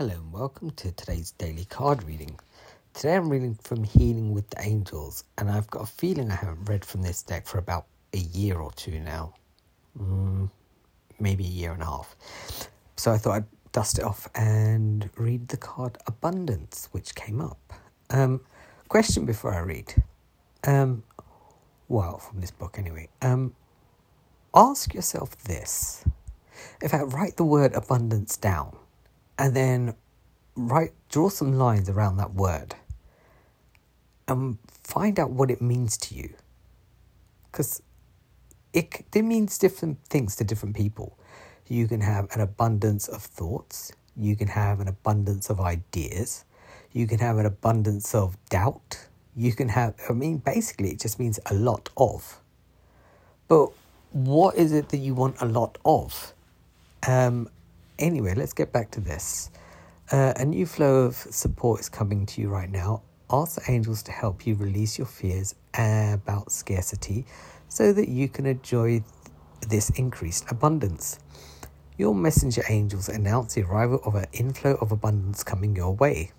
Hello and welcome to today's daily card reading. Today I'm reading from Healing with the Angels, and I've got a feeling I haven't read from this deck for about a year or two now. Mm, maybe a year and a half. So I thought I'd dust it off and read the card Abundance, which came up. Um, question before I read. Um, well, from this book anyway. Um, ask yourself this. In fact, write the word abundance down and then write draw some lines around that word and find out what it means to you. Because it, it means different things to different people. You can have an abundance of thoughts you can have an abundance of ideas you can have an abundance of doubt you can have i mean basically it just means a lot of. But what is it that you want a lot of? Um, Anyway, let's get back to this. Uh, a new flow of support is coming to you right now. Ask the angels to help you release your fears about scarcity so that you can enjoy this increased abundance. Your messenger angels announce the arrival of an inflow of abundance coming your way.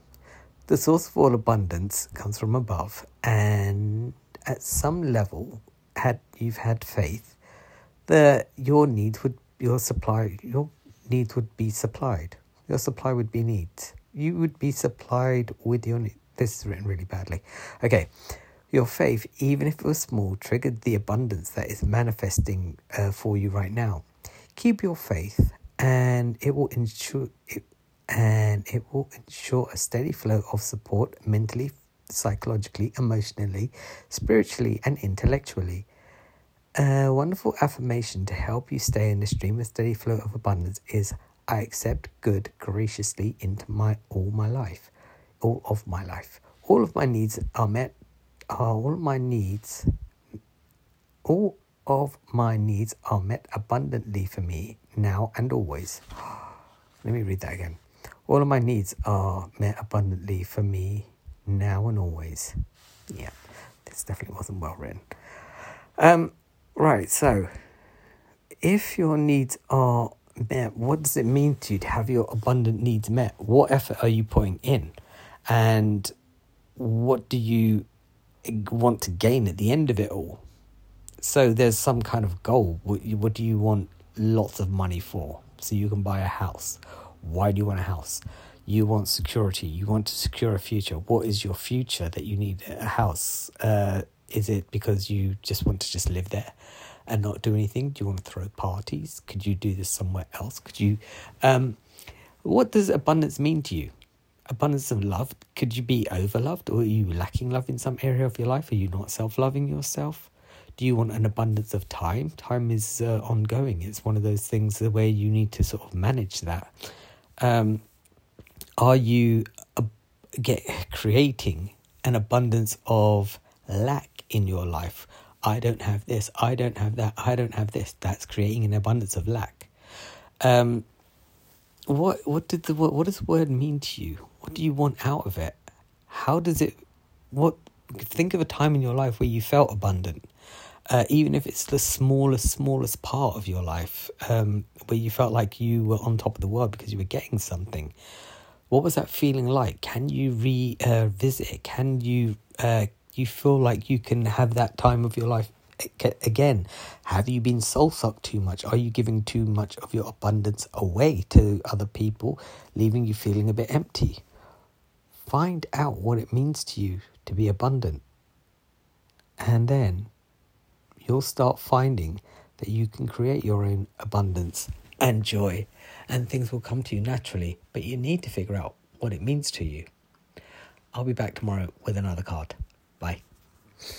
The source of all abundance comes from above, and at some level, had you've had faith that your needs would your supply your needs would be supplied. Your supply would be needs. You would be supplied with your needs. This is written really badly. Okay. Your faith, even if it was small, triggered the abundance that is manifesting uh, for you right now. Keep your faith, and it will ensure it, and it will ensure a steady flow of support mentally, psychologically, emotionally, spiritually, and intellectually. A wonderful affirmation to help you stay in the stream of steady flow of abundance is I accept good graciously into my all my life, all of my life. All of my needs are met. Are all of my needs, all of my needs are met abundantly for me now and always. Let me read that again. All of my needs are met abundantly for me now and always. Yeah, this definitely wasn't well written. Um, Right, so if your needs are met, what does it mean to you to have your abundant needs met? What effort are you putting in? And what do you want to gain at the end of it all? So there's some kind of goal. What, what do you want lots of money for? So you can buy a house. Why do you want a house? You want security. You want to secure a future. What is your future that you need a house? Uh, is it because you just want to just live there and not do anything? Do you want to throw parties? Could you do this somewhere else? Could you? Um, what does abundance mean to you? Abundance of love. Could you be overloved, or are you lacking love in some area of your life? Are you not self-loving yourself? Do you want an abundance of time? Time is uh, ongoing. It's one of those things where you need to sort of manage that. Um, are you uh, get creating an abundance of lack in your life. I don't have this, I don't have that, I don't have this. That's creating an abundance of lack. Um, what what did the what what does the word mean to you? What do you want out of it? How does it? What think of a time in your life where you felt abundant, uh, even if it's the smallest smallest part of your life, um, where you felt like you were on top of the world because you were getting something. What was that feeling like? Can you revisit uh, it? Can you uh, you feel like you can have that time of your life again. Have you been soul sucked too much? Are you giving too much of your abundance away to other people leaving you feeling a bit empty? Find out what it means to you to be abundant. And then you'll start finding that you can create your own abundance and joy and things will come to you naturally but you need to figure out what it means to you. I'll be back tomorrow with another card Bye.